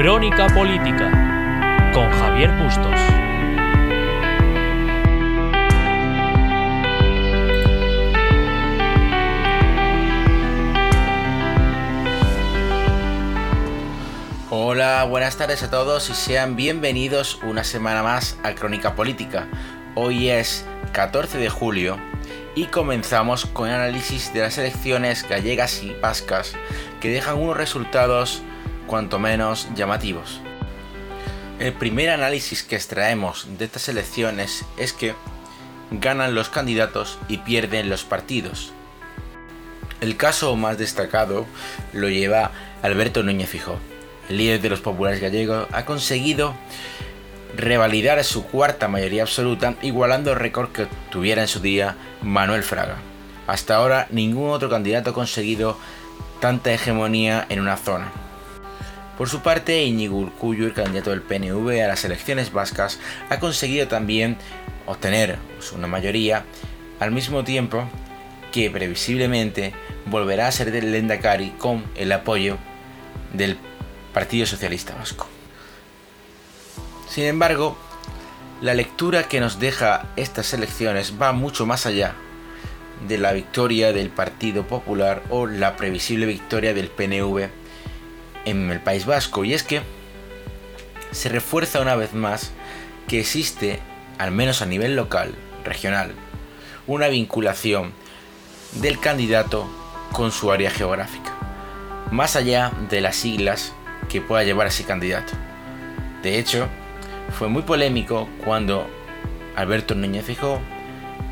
Crónica Política con Javier Bustos. Hola, buenas tardes a todos y sean bienvenidos una semana más a Crónica Política. Hoy es 14 de julio y comenzamos con el análisis de las elecciones gallegas y vascas que dejan unos resultados cuanto menos llamativos. El primer análisis que extraemos de estas elecciones es que ganan los candidatos y pierden los partidos. El caso más destacado lo lleva Alberto Núñez Fijó. El líder de los populares gallegos ha conseguido revalidar su cuarta mayoría absoluta, igualando el récord que tuviera en su día Manuel Fraga. Hasta ahora ningún otro candidato ha conseguido tanta hegemonía en una zona. Por su parte, Iñigo Urkullu, el candidato del PNV a las elecciones vascas, ha conseguido también obtener una mayoría, al mismo tiempo que previsiblemente volverá a ser del Lendakari con el apoyo del Partido Socialista Vasco. Sin embargo, la lectura que nos deja estas elecciones va mucho más allá de la victoria del Partido Popular o la previsible victoria del PNV en el País Vasco. Y es que se refuerza una vez más que existe, al menos a nivel local, regional, una vinculación del candidato con su área geográfica, más allá de las siglas que pueda llevar ese candidato. De hecho, fue muy polémico cuando Alberto Núñez Fijó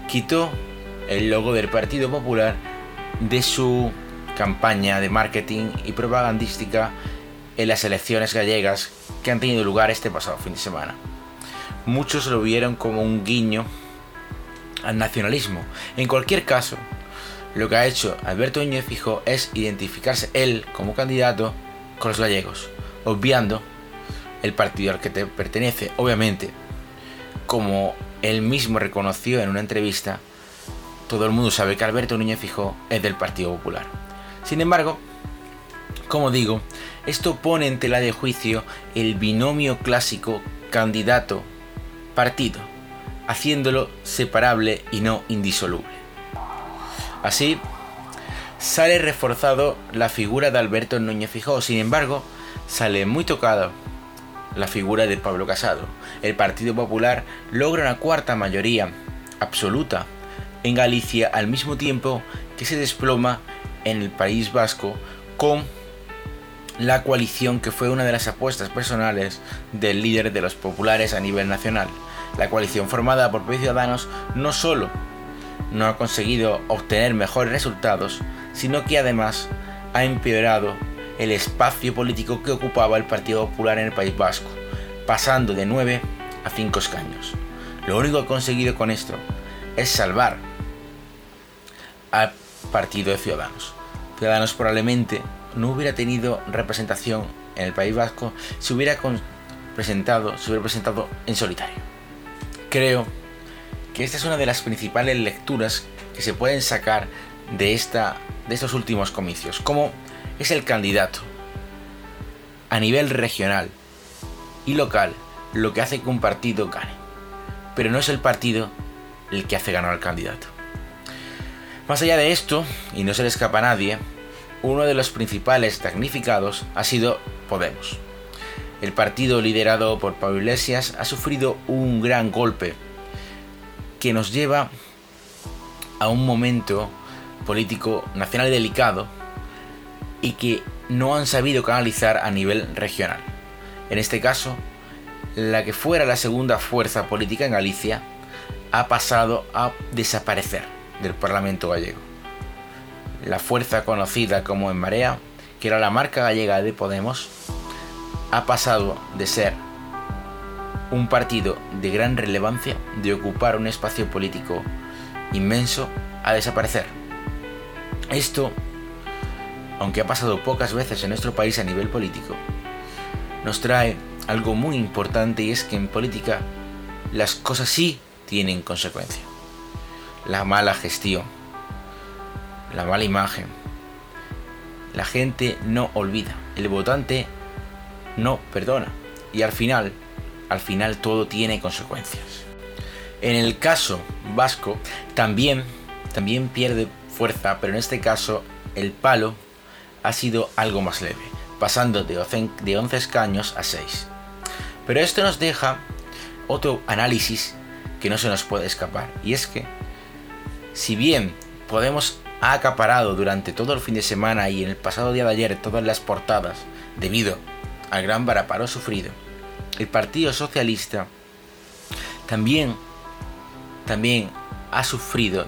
quitó el logo del Partido Popular de su campaña de marketing y propagandística en las elecciones gallegas que han tenido lugar este pasado fin de semana. Muchos lo vieron como un guiño al nacionalismo. En cualquier caso, lo que ha hecho Alberto Núñez Fijo es identificarse él como candidato con los gallegos, obviando el partido al que te pertenece. Obviamente, como él mismo reconoció en una entrevista, todo el mundo sabe que Alberto Núñez Fijo es del Partido Popular. Sin embargo, como digo, esto pone en tela de juicio el binomio clásico candidato-partido, haciéndolo separable y no indisoluble. Así, sale reforzado la figura de Alberto Núñez Fijó, sin embargo, sale muy tocado la figura de Pablo Casado. El Partido Popular logra una cuarta mayoría absoluta en Galicia al mismo tiempo que se desploma en el País Vasco con la coalición que fue una de las apuestas personales del líder de los populares a nivel nacional. La coalición formada por Ciudadanos no solo no ha conseguido obtener mejores resultados, sino que además ha empeorado el espacio político que ocupaba el Partido Popular en el País Vasco, pasando de 9 a 5 escaños. Lo único que ha conseguido con esto es salvar al Partido de Ciudadanos. Ciudadanos probablemente no hubiera tenido representación en el País Vasco si hubiera presentado, se hubiera presentado en solitario. Creo que esta es una de las principales lecturas que se pueden sacar de, esta, de estos últimos comicios, como es el candidato a nivel regional y local lo que hace que un partido gane, pero no es el partido el que hace ganar al candidato. Más allá de esto, y no se le escapa a nadie, uno de los principales damnificados ha sido Podemos. El partido liderado por Pablo Iglesias ha sufrido un gran golpe que nos lleva a un momento político nacional delicado y que no han sabido canalizar a nivel regional. En este caso, la que fuera la segunda fuerza política en Galicia ha pasado a desaparecer del Parlamento gallego. La fuerza conocida como En Marea, que era la marca gallega de Podemos, ha pasado de ser un partido de gran relevancia, de ocupar un espacio político inmenso, a desaparecer. Esto, aunque ha pasado pocas veces en nuestro país a nivel político, nos trae algo muy importante y es que en política las cosas sí tienen consecuencia. La mala gestión, la mala imagen. La gente no olvida. El votante no perdona. Y al final, al final todo tiene consecuencias. En el caso vasco, también, también pierde fuerza, pero en este caso el palo ha sido algo más leve, pasando de 11 escaños a 6. Pero esto nos deja otro análisis que no se nos puede escapar, y es que, si bien Podemos ha acaparado durante todo el fin de semana y en el pasado día de ayer todas las portadas debido al gran varaparo sufrido, el Partido Socialista también, también ha sufrido,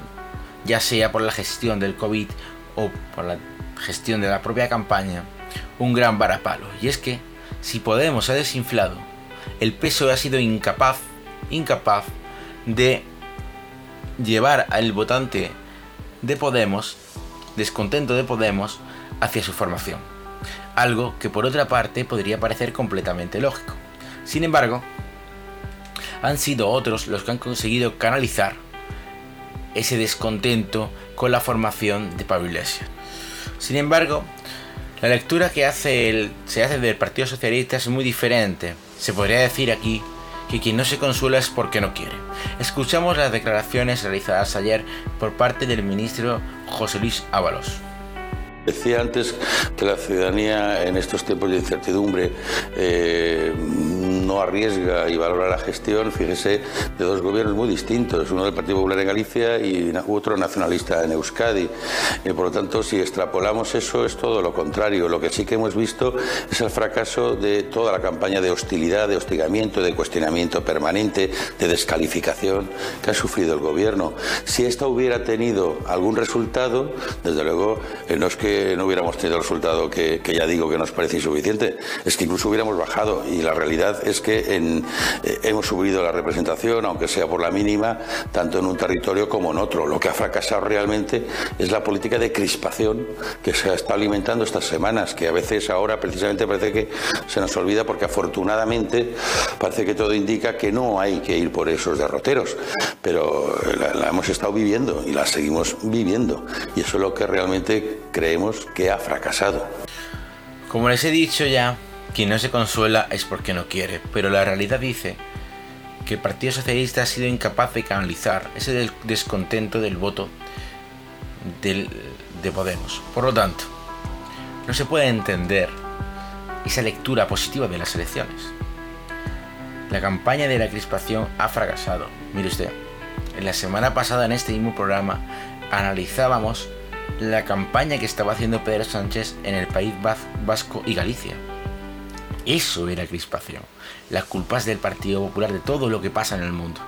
ya sea por la gestión del COVID o por la gestión de la propia campaña, un gran varapalo. Y es que, si Podemos ha desinflado, el peso ha sido incapaz, incapaz de llevar al votante de Podemos, descontento de Podemos, hacia su formación. Algo que por otra parte podría parecer completamente lógico. Sin embargo, han sido otros los que han conseguido canalizar ese descontento con la formación de Pablo Iglesias. Sin embargo, la lectura que hace se hace del Partido Socialista es muy diferente. Se podría decir aquí que quien no se consuela es porque no quiere. Escuchamos las declaraciones realizadas ayer por parte del ministro José Luis Ábalos. Decía antes que la ciudadanía en estos tiempos de incertidumbre eh, no arriesga y valora la gestión, fíjese, de dos gobiernos muy distintos, uno del Partido Popular en Galicia y otro nacionalista en Euskadi. Y por lo tanto, si extrapolamos eso, es todo lo contrario. Lo que sí que hemos visto es el fracaso de toda la campaña de hostilidad, de hostigamiento, de cuestionamiento permanente, de descalificación que ha sufrido el gobierno. Si esto hubiera tenido algún resultado, desde luego, eh, no es que no hubiéramos tenido el resultado que, que ya digo que nos parece insuficiente, es que incluso hubiéramos bajado y la realidad es que en, eh, hemos subido la representación, aunque sea por la mínima, tanto en un territorio como en otro. Lo que ha fracasado realmente es la política de crispación que se está alimentando estas semanas, que a veces ahora precisamente parece que se nos olvida porque afortunadamente parece que todo indica que no hay que ir por esos derroteros, pero la, la hemos estado viviendo y la seguimos viviendo y eso es lo que realmente creemos que ha fracasado. Como les he dicho ya, quien no se consuela es porque no quiere, pero la realidad dice que el Partido Socialista ha sido incapaz de canalizar ese descontento del voto de Podemos. Por lo tanto, no se puede entender esa lectura positiva de las elecciones. La campaña de la crispación ha fracasado. Mire usted, en la semana pasada en este mismo programa analizábamos la campaña que estaba haciendo Pedro Sánchez en el País Vasco y Galicia eso era crispación. Las culpas del Partido Popular de todo lo que pasa en el mundo.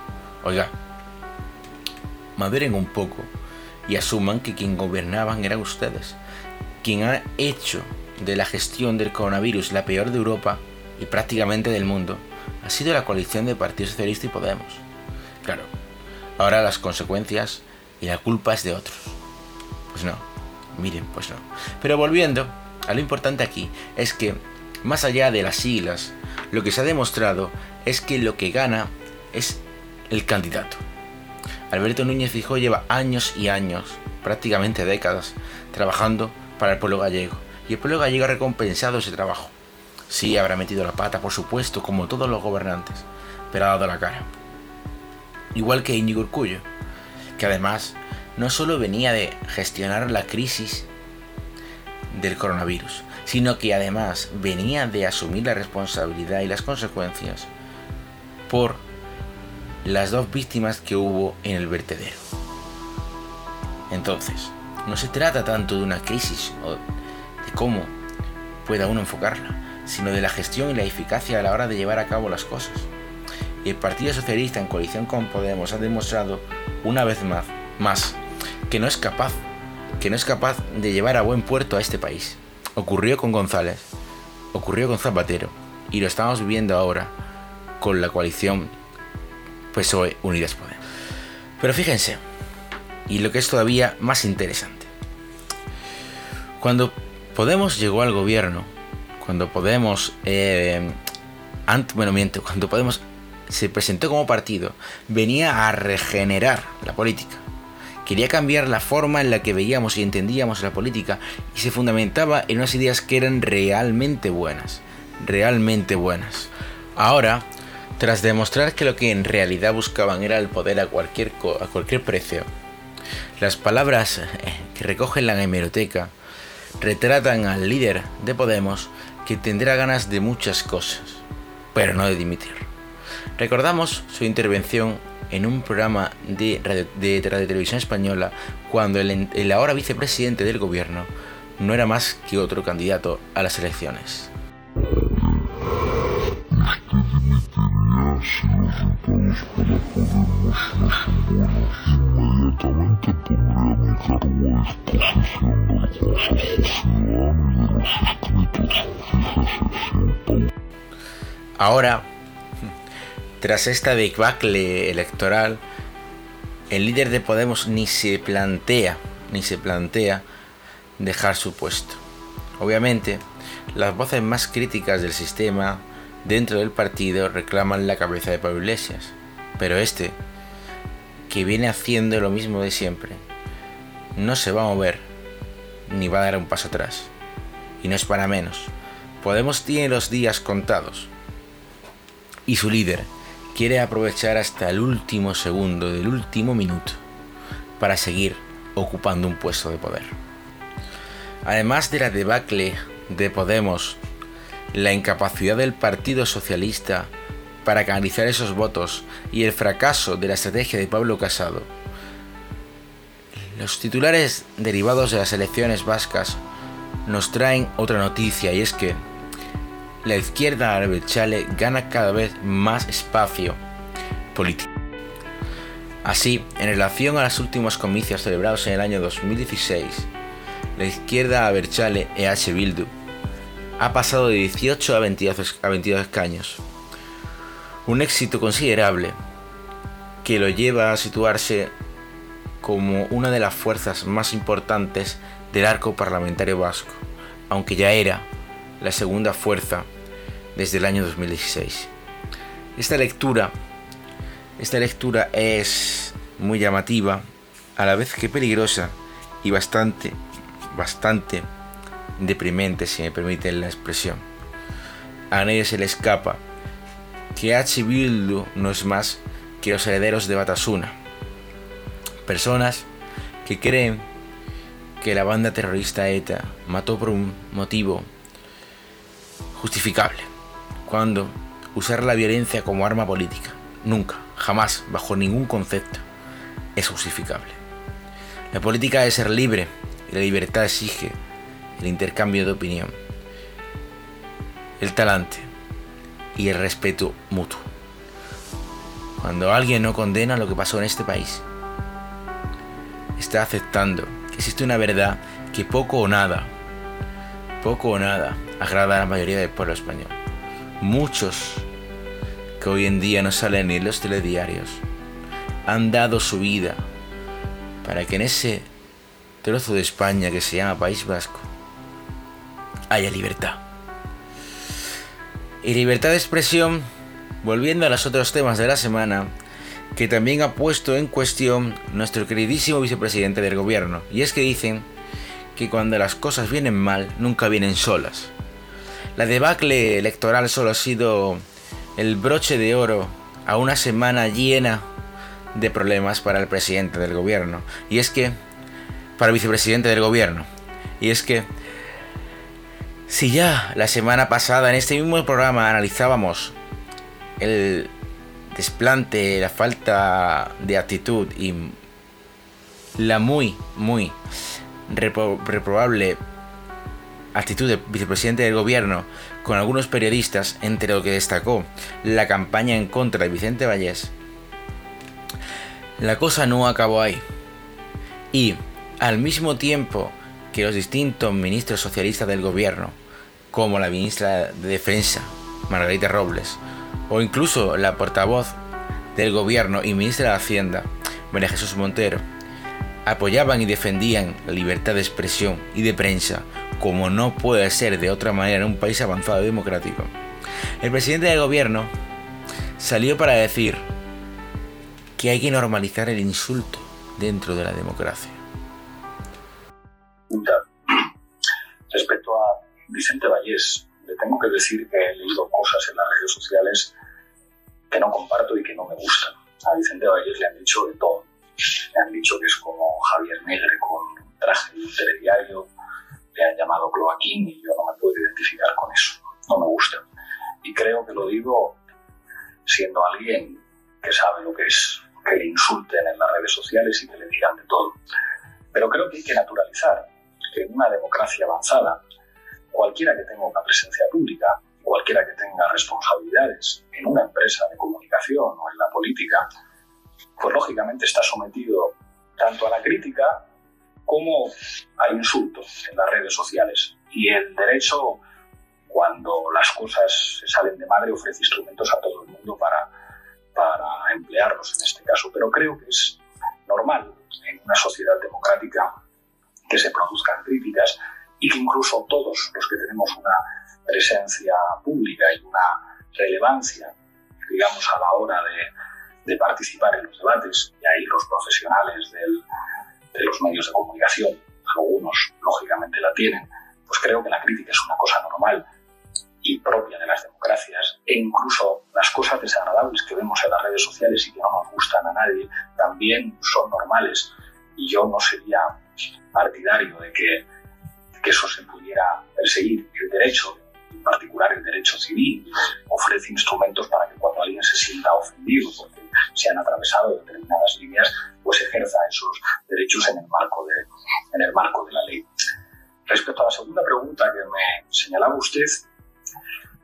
Oiga, maduren un poco y asuman que quien gobernaban eran ustedes. Quien ha hecho de la gestión del coronavirus la peor de Europa y prácticamente del mundo ha sido la coalición de Partido Socialista y Podemos. Claro, ahora las consecuencias y la culpa es de otros. Pues no, miren, pues no. Pero volviendo a lo importante aquí es que más allá de las siglas, lo que se ha demostrado es que lo que gana es el candidato. Alberto Núñez Fijó lleva años y años, prácticamente décadas, trabajando para el pueblo gallego. Y el pueblo gallego ha recompensado ese trabajo. Sí, habrá metido la pata, por supuesto, como todos los gobernantes, pero ha dado la cara. Igual que Íñigo Urcullo, que además no solo venía de gestionar la crisis del coronavirus, sino que además venía de asumir la responsabilidad y las consecuencias por las dos víctimas que hubo en el vertedero. Entonces, no se trata tanto de una crisis o de cómo pueda uno enfocarla, sino de la gestión y la eficacia a la hora de llevar a cabo las cosas. Y el Partido Socialista en coalición con Podemos ha demostrado una vez más, más que no es capaz, que no es capaz de llevar a buen puerto a este país. Ocurrió con González, ocurrió con Zapatero y lo estamos viviendo ahora con la coalición PSOE Unidas Podemos. Pero fíjense, y lo que es todavía más interesante, cuando Podemos llegó al gobierno, cuando Podemos, eh, miento, cuando Podemos se presentó como partido, venía a regenerar la política Quería cambiar la forma en la que veíamos y entendíamos la política y se fundamentaba en unas ideas que eran realmente buenas. realmente buenas. Ahora, tras demostrar que lo que en realidad buscaban era el poder a cualquier, a cualquier precio, las palabras eh, que recogen la hemeroteca retratan al líder de Podemos que tendrá ganas de muchas cosas, pero no de dimitir. Recordamos su intervención en un programa de radio, de televisión española cuando el, el ahora vicepresidente del gobierno no era más que otro candidato a las elecciones. si los resultados para Podemos no son buenos, inmediatamente pondré a mi cargo a disposición del Consejo Ciudadano y de los inscritos. Fíjese, sin pausa. Ahora, tras esta debacle electoral, el líder de Podemos ni se plantea, ni se plantea dejar su puesto. Obviamente, las voces más críticas del sistema dentro del partido reclaman la cabeza de Pablo Iglesias, pero este, que viene haciendo lo mismo de siempre, no se va a mover ni va a dar un paso atrás. Y no es para menos. Podemos tiene los días contados. Y su líder quiere aprovechar hasta el último segundo del último minuto para seguir ocupando un puesto de poder. Además de la debacle de Podemos la incapacidad del Partido Socialista para canalizar esos votos y el fracaso de la estrategia de Pablo Casado, los titulares derivados de las elecciones vascas nos traen otra noticia y es que la izquierda Chale gana cada vez más espacio político. Así, en relación a los últimos comicios celebrados en el año 2016, la izquierda Aberchale EH Bildu ha pasado de 18 a 22, a 22 escaños. Un éxito considerable que lo lleva a situarse como una de las fuerzas más importantes del arco parlamentario vasco, aunque ya era la segunda fuerza desde el año 2016. Esta lectura, esta lectura es muy llamativa, a la vez que peligrosa y bastante, bastante deprimente, si me permiten la expresión. A nadie se le escapa que H. Bildu no es más que los herederos de Batasuna. Personas que creen que la banda terrorista ETA mató por un motivo justificable, cuando usar la violencia como arma política, nunca, jamás, bajo ningún concepto, es justificable. La política debe ser libre y la libertad exige el intercambio de opinión, el talante y el respeto mutuo. Cuando alguien no condena lo que pasó en este país, está aceptando que existe una verdad que poco o nada, poco o nada agrada a la mayoría del pueblo español. Muchos que hoy en día no salen ni en los telediarios han dado su vida para que en ese trozo de España que se llama País Vasco haya libertad. Y libertad de expresión, volviendo a los otros temas de la semana, que también ha puesto en cuestión nuestro queridísimo vicepresidente del gobierno. Y es que dicen que cuando las cosas vienen mal, nunca vienen solas. La debacle electoral solo ha sido el broche de oro a una semana llena de problemas para el presidente del gobierno. Y es que, para el vicepresidente del gobierno. Y es que si ya la semana pasada en este mismo programa analizábamos el desplante, la falta de actitud y la muy, muy reprobable actitud del vicepresidente del gobierno con algunos periodistas, entre lo que destacó la campaña en contra de Vicente Vallés, la cosa no acabó ahí. Y al mismo tiempo que los distintos ministros socialistas del gobierno como la ministra de Defensa, Margarita Robles, o incluso la portavoz del gobierno y ministra de Hacienda, María Jesús Montero, apoyaban y defendían la libertad de expresión y de prensa, como no puede ser de otra manera en un país avanzado y democrático. El presidente del gobierno salió para decir que hay que normalizar el insulto dentro de la democracia. Respecto a Vicente Vallés, de tengo que decir que he leído cosas en las redes sociales que no comparto y que no me gustan. A Vicente Valles le han dicho de todo. Le han dicho que es como Javier Negre con traje de un telediario, le han llamado cloaquín y yo no me puedo identificar con eso. No me gusta. Y creo que lo digo siendo alguien que sabe lo que es que le insulten en las redes sociales y que le digan de todo. Pero creo que hay que naturalizar que en una democracia avanzada, cualquiera que tenga una presencia pública, cualquiera que tenga responsabilidades en una empresa de comunicación o en la política, pues lógicamente está sometido tanto a la crítica como a insultos en las redes sociales. Y el derecho, cuando las cosas se salen de madre, ofrece instrumentos a todo el mundo para, para emplearlos en este caso. Pero creo que es normal en una sociedad democrática que se produzcan críticas y que incluso todos los que tenemos una presencia pública y una relevancia, digamos, a la hora de, de participar en los debates, y ahí los profesionales del, de los medios de comunicación, algunos lógicamente la tienen, pues creo que la crítica es una cosa normal y propia de las democracias e incluso las cosas desagradables que vemos en las redes sociales y que no nos gustan a nadie también son normales y yo no sería partidario de que, que eso se pudiera perseguir. El derecho, en particular el derecho civil, ofrece instrumentos para que cuando alguien se sienta ofendido porque se han atravesado determinadas líneas, pues ejerza esos derechos en el marco de, en el marco de la ley. Respecto a la segunda pregunta que me señalaba usted,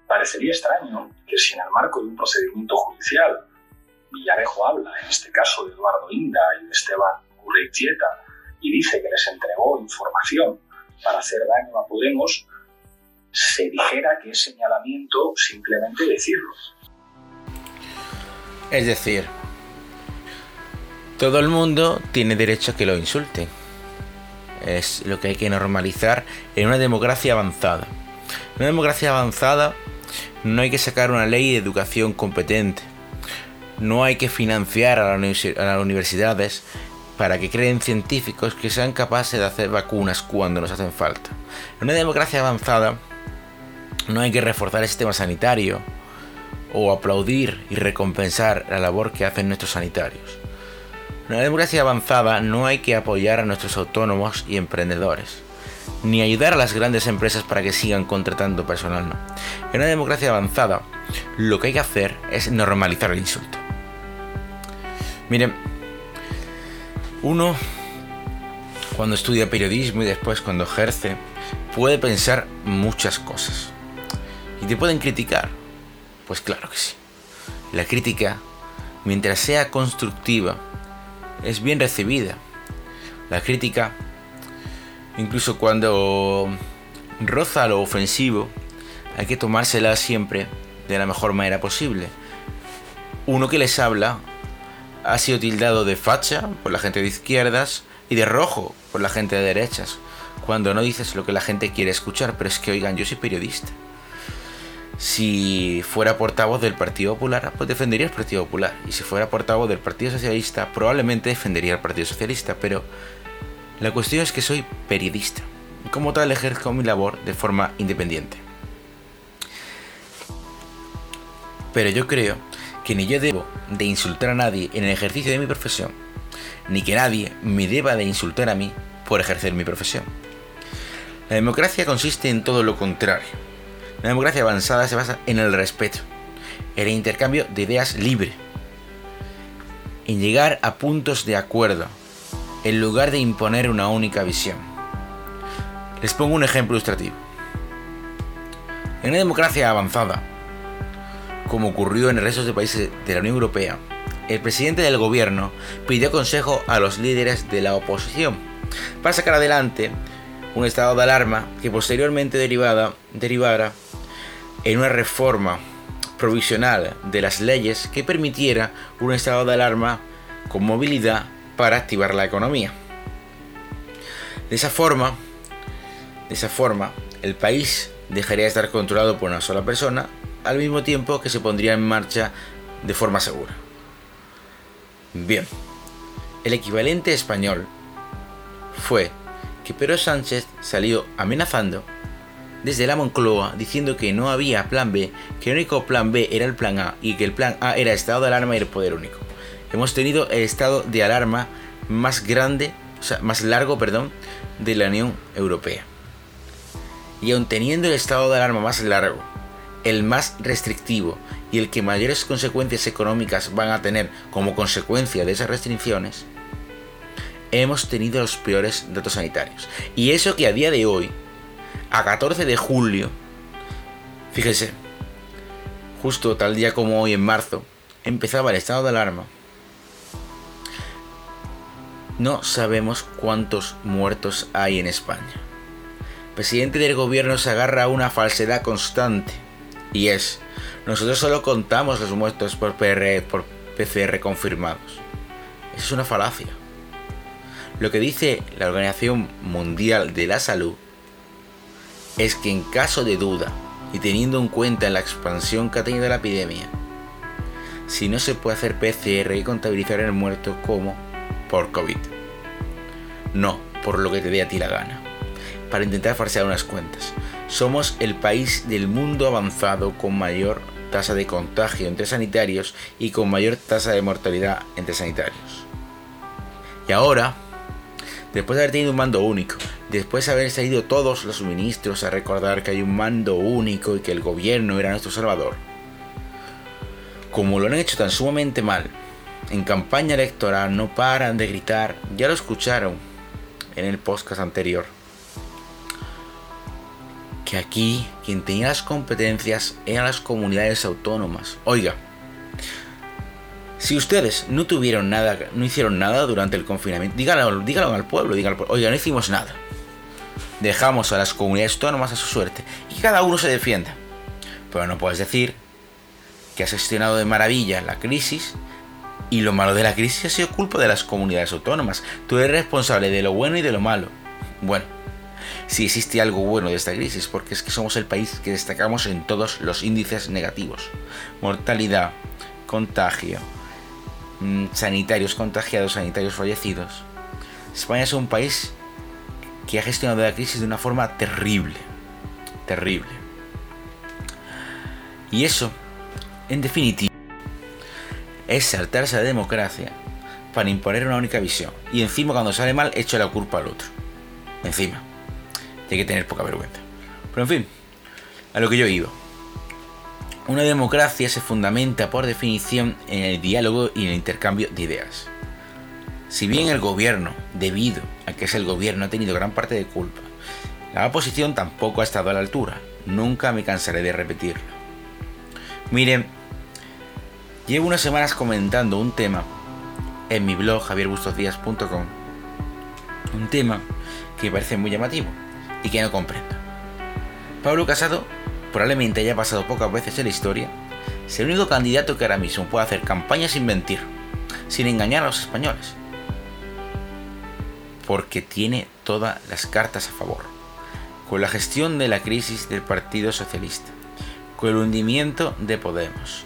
parecería extraño que si en el marco de un procedimiento judicial Villarejo habla, en este caso de Eduardo Inda y de Esteban Urreitieta, y dice que les entregó información para hacer daño a Podemos, se dijera que es señalamiento simplemente decirlo. Es decir, todo el mundo tiene derecho a que lo insulten. Es lo que hay que normalizar en una democracia avanzada. En una democracia avanzada no hay que sacar una ley de educación competente. No hay que financiar a, las universidades para que creen científicos que sean capaces de hacer vacunas cuando nos hacen falta. En una democracia avanzada no hay que reforzar el sistema sanitario o aplaudir y recompensar la labor que hacen nuestros sanitarios. En una democracia avanzada no hay que apoyar a nuestros autónomos y emprendedores, ni ayudar a las grandes empresas para que sigan contratando personal, no. En una democracia avanzada, lo que hay que hacer es normalizar el insulto. Miren, uno cuando estudia periodismo y después cuando ejerce, puede pensar muchas cosas. Y te pueden criticar, pues claro que sí. La crítica, mientras sea constructiva, es bien recibida. La crítica, incluso cuando roza lo ofensivo, hay que tomársela siempre de la mejor manera posible. Uno que les habla ha sido tildado de facha por la gente de izquierdas y de rojo por la gente de derechas, cuando no dices lo que la gente quiere escuchar, pero es que oigan, yo soy periodista si fuera portavoz del Partido Popular, pues defendería el Partido Popular. Y si fuera portavoz del Partido Socialista, probablemente defendería el Partido Socialista. Pero la cuestión es que soy periodista. Y como tal ejerzo mi labor de forma independiente. Pero yo creo que ni yo debo de insultar a nadie en el ejercicio de mi profesión, ni que nadie me deba de insultar a mí por ejercer mi profesión. La democracia consiste en todo lo contrario la democracia avanzada se basa en el respeto, en el intercambio de ideas libre, en llegar a puntos de acuerdo, en lugar de imponer una única visión. Les pongo un ejemplo ilustrativo. En una democracia avanzada, como ocurrió en el resto de países de la Unión Europea, el presidente del gobierno pidió consejo a los líderes de la oposición para sacar adelante un estado de alarma que posteriormente derivara en una reforma provisional de las leyes que permitiera un estado de alarma con movilidad para activar la economía. De esa forma, de esa forma, el país dejaría de estar controlado por una sola persona, al mismo tiempo que se pondría en marcha de forma segura. Bien, el equivalente español fue que Pedro Sánchez salió amenazando desde la Moncloa diciendo que no había plan B, que el único plan B era el plan A y que el plan A era estado de alarma y el poder único. Hemos tenido el estado de alarma más grande, o sea, más largo, perdón, de la Unión Europea. Y aun teniendo el estado de alarma más largo, el más restrictivo y el que mayores consecuencias económicas van a tener como consecuencia de esas restricciones, hemos tenido los peores datos sanitarios. Y eso que a día de hoy, a 14 de julio, fíjese, justo tal día como hoy en marzo, empezaba el estado de alarma. No sabemos cuántos muertos hay en España. El presidente del gobierno se agarra a una falsedad constante. Y es, nosotros solo contamos los muertos por, PR, PCR confirmados. Eso es una falacia. Lo que dice la Organización Mundial de la Salud es que en caso de duda y teniendo en cuenta la expansión que ha tenido la epidemia, si no se puede hacer PCR y contabilizar el muerto como por COVID. No por lo que te dé a ti la gana. Para intentar farsear unas cuentas. Somos el país del mundo avanzado con mayor tasa de contagio entre sanitarios y con mayor tasa de mortalidad entre sanitarios. Y ahora, después de haber tenido un mando único, después de haber salido todos los ministros a recordar que hay un mando único y que el gobierno era nuestro salvador, como lo han hecho tan sumamente mal, en campaña electoral no paran de gritar, ya lo escucharon en el podcast anterior, que aquí quien tenía las competencias eran las comunidades autónomas. Oiga, si ustedes no tuvieron nada, no hicieron nada durante el confinamiento, díganlo, díganlo al pueblo, díganlo, oiga, no hicimos nada. Dejamos a las comunidades autónomas a su suerte y cada uno se defienda. Pero no puedes decir que has gestionado de maravilla la crisis y lo malo de la crisis ha sido culpa de las comunidades autónomas. Tú eres responsable de lo bueno y de lo malo. Bueno, si existe algo bueno de esta crisis, porque es que somos el país que destacamos en todos los índices negativos. Mortalidad, contagio, sanitarios contagiados, sanitarios fallecidos. España es un país que ha gestionado la crisis de una forma terrible. Terrible. Y eso, en definitiva, es saltarse a la democracia para imponer una única visión. Y encima cuando sale mal, echa la culpa al otro. Encima. Hay que tener poca vergüenza. Pero en fin, a lo que yo iba. Una democracia se fundamenta por definición en el diálogo y en el intercambio de ideas. Si bien el gobierno, debido a que es el gobierno, ha tenido gran parte de culpa, la oposición tampoco ha estado a la altura. Nunca me cansaré de repetirlo. Miren, llevo unas semanas comentando un tema en mi blog javierbustosdías.com. Un tema que me parece muy llamativo y que no comprendo. Pablo Casado probablemente haya pasado pocas veces en la historia, es el único candidato que ahora mismo puede hacer campaña sin mentir, sin engañar a los españoles. Porque tiene todas las cartas a favor. Con la gestión de la crisis del Partido Socialista, con el hundimiento de Podemos,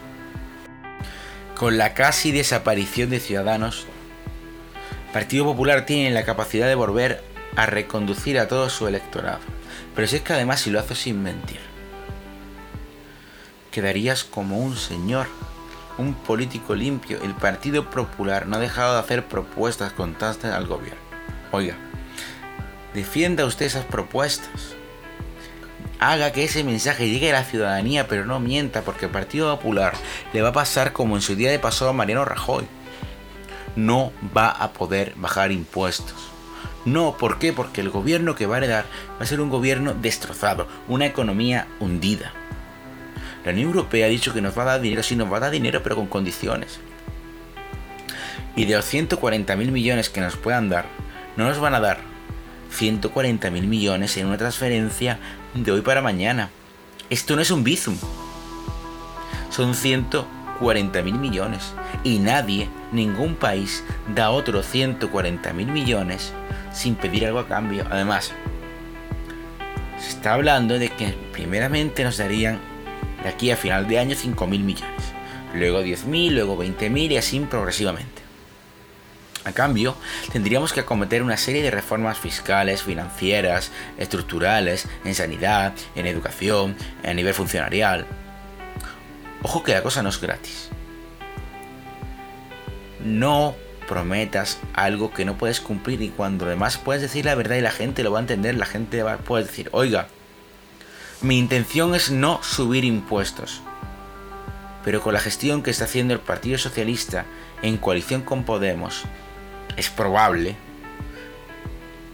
con la casi desaparición de Ciudadanos, el Partido Popular tiene la capacidad de volver a reconducir a todo su electorado. Pero si es que además si lo hace sin mentir, quedarías como un señor, un político limpio. El Partido Popular no ha dejado de hacer propuestas constantes al gobierno. Oiga, defienda usted esas propuestas. Haga que ese mensaje llegue a la ciudadanía, pero no mienta, porque el Partido Popular le va a pasar como en su día de pasado a Mariano Rajoy. No va a poder bajar impuestos. No, ¿por qué? Porque el gobierno que va a heredar va a ser un gobierno destrozado, una economía hundida. La Unión Europea ha dicho que nos va a dar dinero, sí nos va a dar dinero, pero con condiciones. Y de los 140 mil millones que nos puedan dar, no nos van a dar 140 mil millones en una transferencia de hoy para mañana. Esto no es un bizum. Son 140 mil millones. Y nadie, ningún país, da otros 140 mil millones sin pedir algo a cambio. Además, se está hablando de que primeramente nos darían de aquí a final de año 5.000 millones, luego 10.000, luego 20.000 y así progresivamente. A cambio, tendríamos que acometer una serie de reformas fiscales, financieras, estructurales, en sanidad, en educación, a nivel funcionarial. Ojo que la cosa no es gratis. No prometas algo que no puedes cumplir y cuando además puedes decir la verdad y la gente lo va a entender, la gente va a poder decir, oiga, mi intención es no subir impuestos. Pero con la gestión que está haciendo el Partido Socialista en coalición con Podemos, es probable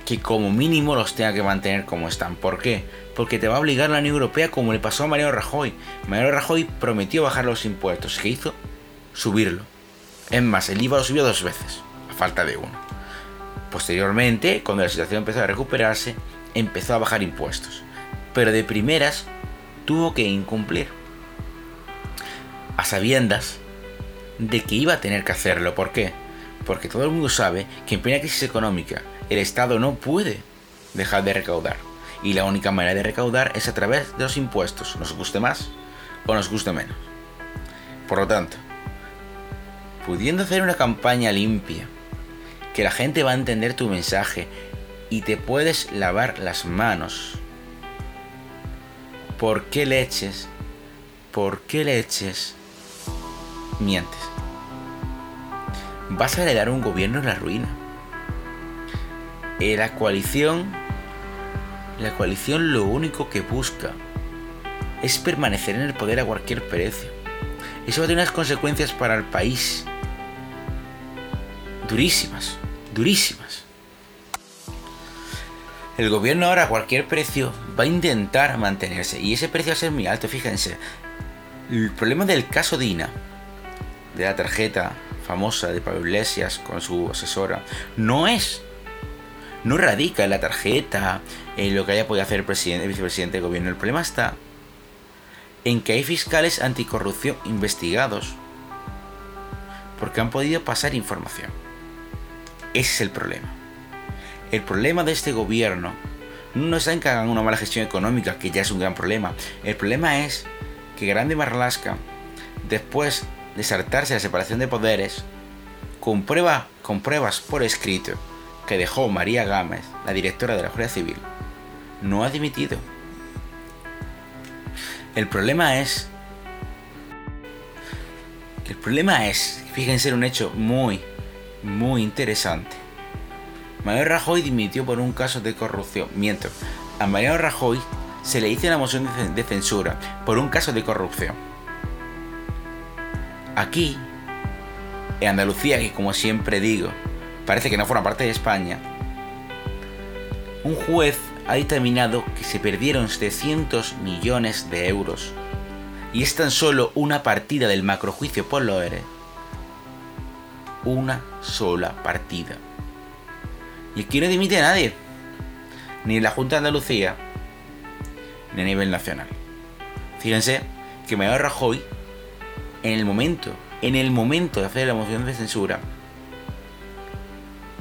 que como mínimo los tenga que mantener como están. ¿Por qué? Porque te va a obligar la Unión Europea como le pasó a Mariano Rajoy. Mariano Rajoy prometió bajar los impuestos. ¿Qué hizo? Subirlo. Es más, el IVA lo subió dos veces, a falta de uno. Posteriormente, cuando la situación empezó a recuperarse, empezó a bajar impuestos. Pero de primeras tuvo que incumplir. A sabiendas de que iba a tener que hacerlo. ¿Por qué? Porque todo el mundo sabe que en plena crisis económica el Estado no puede dejar de recaudar. Y la única manera de recaudar es a través de los impuestos, nos guste más o nos guste menos. Por lo tanto, pudiendo hacer una campaña limpia, que la gente va a entender tu mensaje y te puedes lavar las manos. ¿Por qué leches? ¿Por qué leches? Mientes. Vas a heredar un gobierno en la ruina. Eh, la coalición, la coalición lo único que busca es permanecer en el poder a cualquier precio. Eso va a tener unas consecuencias para el país durísimas, durísimas. El gobierno ahora a cualquier precio va a intentar mantenerse y ese precio va a ser muy alto, fíjense. El problema del caso Dina, de la tarjeta famosa de Pablo Iglesias con su asesora, no es, no radica en la tarjeta, en lo que haya podido hacer el, presidente, el vicepresidente del gobierno. El problema está en que hay fiscales anticorrupción investigados porque han podido pasar información. Ese es el problema. El problema de este gobierno no está en que hagan una mala gestión económica, que ya es un gran problema. El problema es que Grande Marlaska, después de saltarse la separación de poderes, con, con pruebas por escrito que dejó María Gámez, la directora de la Guardia Civil, no ha dimitido. El problema es... El problema es, fíjense en un hecho muy, muy interesante. Mariano Rajoy dimitió por un caso de corrupción. Miento, a Mariano Rajoy se le hizo una moción de censura por un caso de corrupción. Aquí, en Andalucía, que como siempre digo, parece que no forma parte de España, un juez ha determinado que se perdieron 700 millones de euros y es tan solo una partida del macrojuicio por Loere. Una sola partida. Y aquí no dimite a nadie, ni en la Junta de Andalucía, ni a nivel nacional. Fíjense que Mayor Rajoy, en el momento, en el momento de hacer la moción de censura,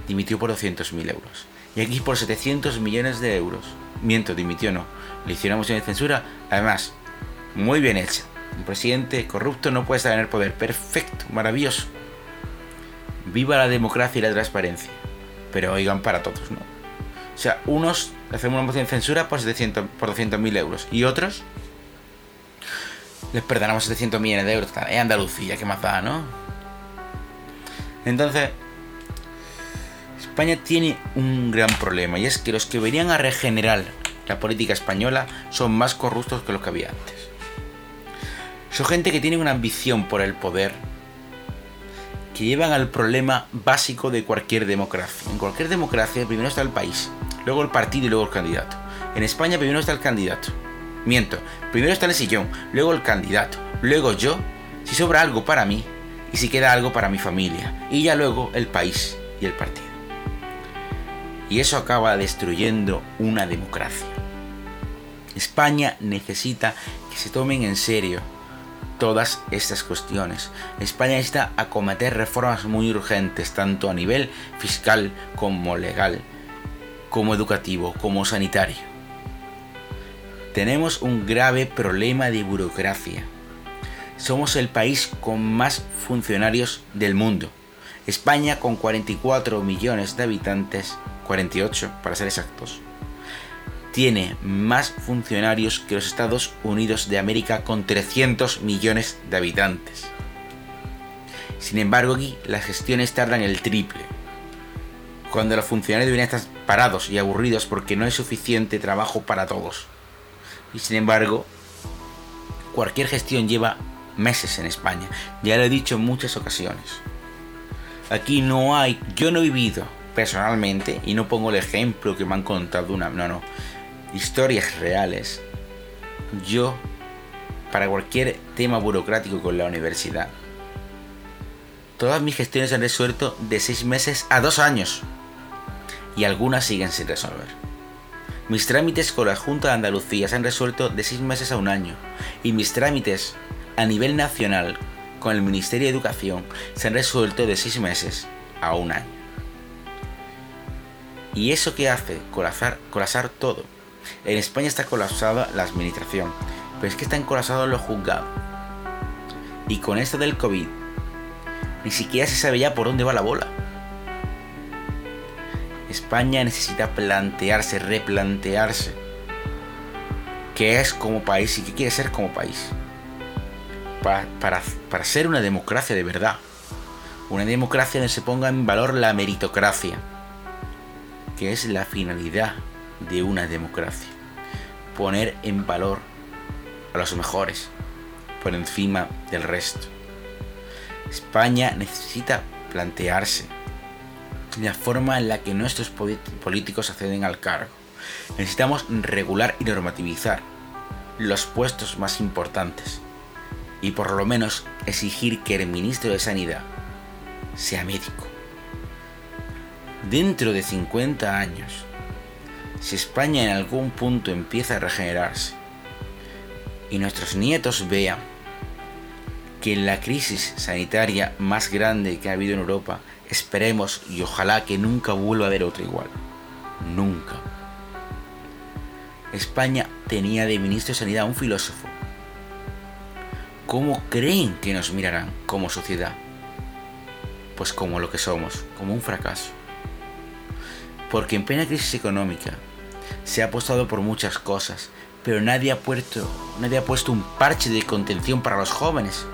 dimitió por 200.000 euros. Y aquí por 700 millones de euros. Miento, dimitió no. Le hicieron moción de censura, además, muy bien hecha. Un presidente corrupto no puede estar en el poder. Perfecto, maravilloso. Viva la democracia y la transparencia. Pero oigan para todos, ¿no? O sea, unos hacemos una moción de censura por, 700, por 200.000 euros. Y otros les perdonamos 700 millones de euros. Es Andalucía, ¿qué más da, no? Entonces, España tiene un gran problema y es que los que venían a regenerar la política española son más corruptos que los que había antes. Son gente que tiene una ambición por el poder que llevan al problema básico de cualquier democracia. En cualquier democracia primero está el país, luego el partido y luego el candidato. En España primero está el candidato. Miento, primero está el sillón, luego el candidato, luego yo, si sobra algo para mí y si queda algo para mi familia, y ya luego el país y el partido. Y eso acaba destruyendo una democracia. España necesita que se tomen en serio todas estas cuestiones. España necesita acometer reformas muy urgentes, tanto a nivel fiscal como legal, como educativo, como sanitario. Tenemos un grave problema de burocracia. Somos el país con más funcionarios del mundo. España con 44 millones de habitantes, 48 para ser exactos, tiene más funcionarios que los Estados Unidos de América con 300 millones de habitantes. Sin embargo, aquí las gestiones tardan el triple. Cuando los funcionarios deberían estar parados y aburridos porque no hay suficiente trabajo para todos. Y sin embargo, cualquier gestión lleva meses en España. Ya lo he dicho en muchas ocasiones. Aquí no hay, yo no he vivido personalmente, y no pongo el ejemplo que me han contado una, no, no, historias reales. Yo, para cualquier tema burocrático con la universidad, todas mis gestiones se han resuelto de seis meses a dos años. Y algunas siguen sin resolver. Mis trámites con la Junta de Andalucía se han resuelto de seis meses a un año. Y mis trámites a nivel nacional con el Ministerio de Educación se han resuelto de seis meses a un año. ¿Y eso qué hace? Colapsar todo. En España está colapsada la administración, pero es que están colapsados los juzgados. Y con esto del COVID, ni siquiera se sabe ya por dónde va la bola. España necesita plantearse, replantearse qué es como país y qué quiere ser como país para, ser una democracia de verdad. Una democracia donde se ponga en valor la meritocracia, que es la finalidad de una democracia. Poner en valor a los mejores por encima del resto. España necesita plantearse la forma en la que nuestros políticos acceden al cargo. Necesitamos regular y normativizar los puestos más importantes y por lo menos exigir que el ministro de Sanidad sea médico. Dentro de 50 años, si España en algún punto empieza a regenerarse y nuestros nietos vean que la crisis sanitaria más grande que ha habido en Europa, esperemos y ojalá que nunca vuelva a haber otra igual. Nunca. España tenía de ministro de Sanidad un filósofo ¿Cómo creen que nos mirarán como sociedad? Pues como lo que somos, como un fracaso. Porque en plena crisis económica se ha apostado por muchas cosas, pero nadie ha puesto, nadie ha puesto un parche de contención para los jóvenes.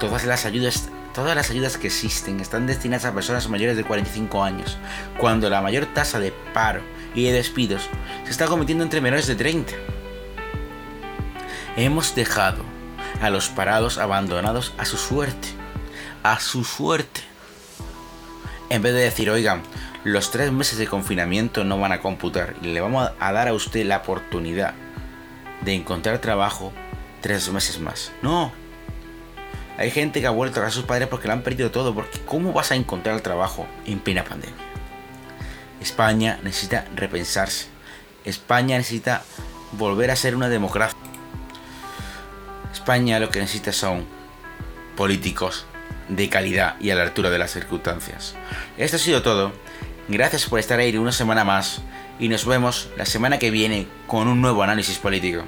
Todas las ayudas, todas las ayudas que existen están destinadas a personas mayores de 45 años, cuando la mayor tasa de paro y de despidos se está cometiendo entre menores de 30. Hemos dejado a los parados abandonados a su suerte. A su suerte. En vez de decir, oigan, los tres meses de confinamiento no van a computar y le vamos a dar a usted la oportunidad de encontrar trabajo tres meses más. No. Hay gente que ha vuelto a sus padres porque lo han perdido todo, porque ¿cómo vas a encontrar trabajo en plena pandemia? España necesita repensarse. España necesita volver a ser una democracia. España lo que necesita son políticos de calidad y a la altura de las circunstancias. Esto ha sido todo. Gracias por estar ahí una semana más y nos vemos la semana que viene con un nuevo análisis político.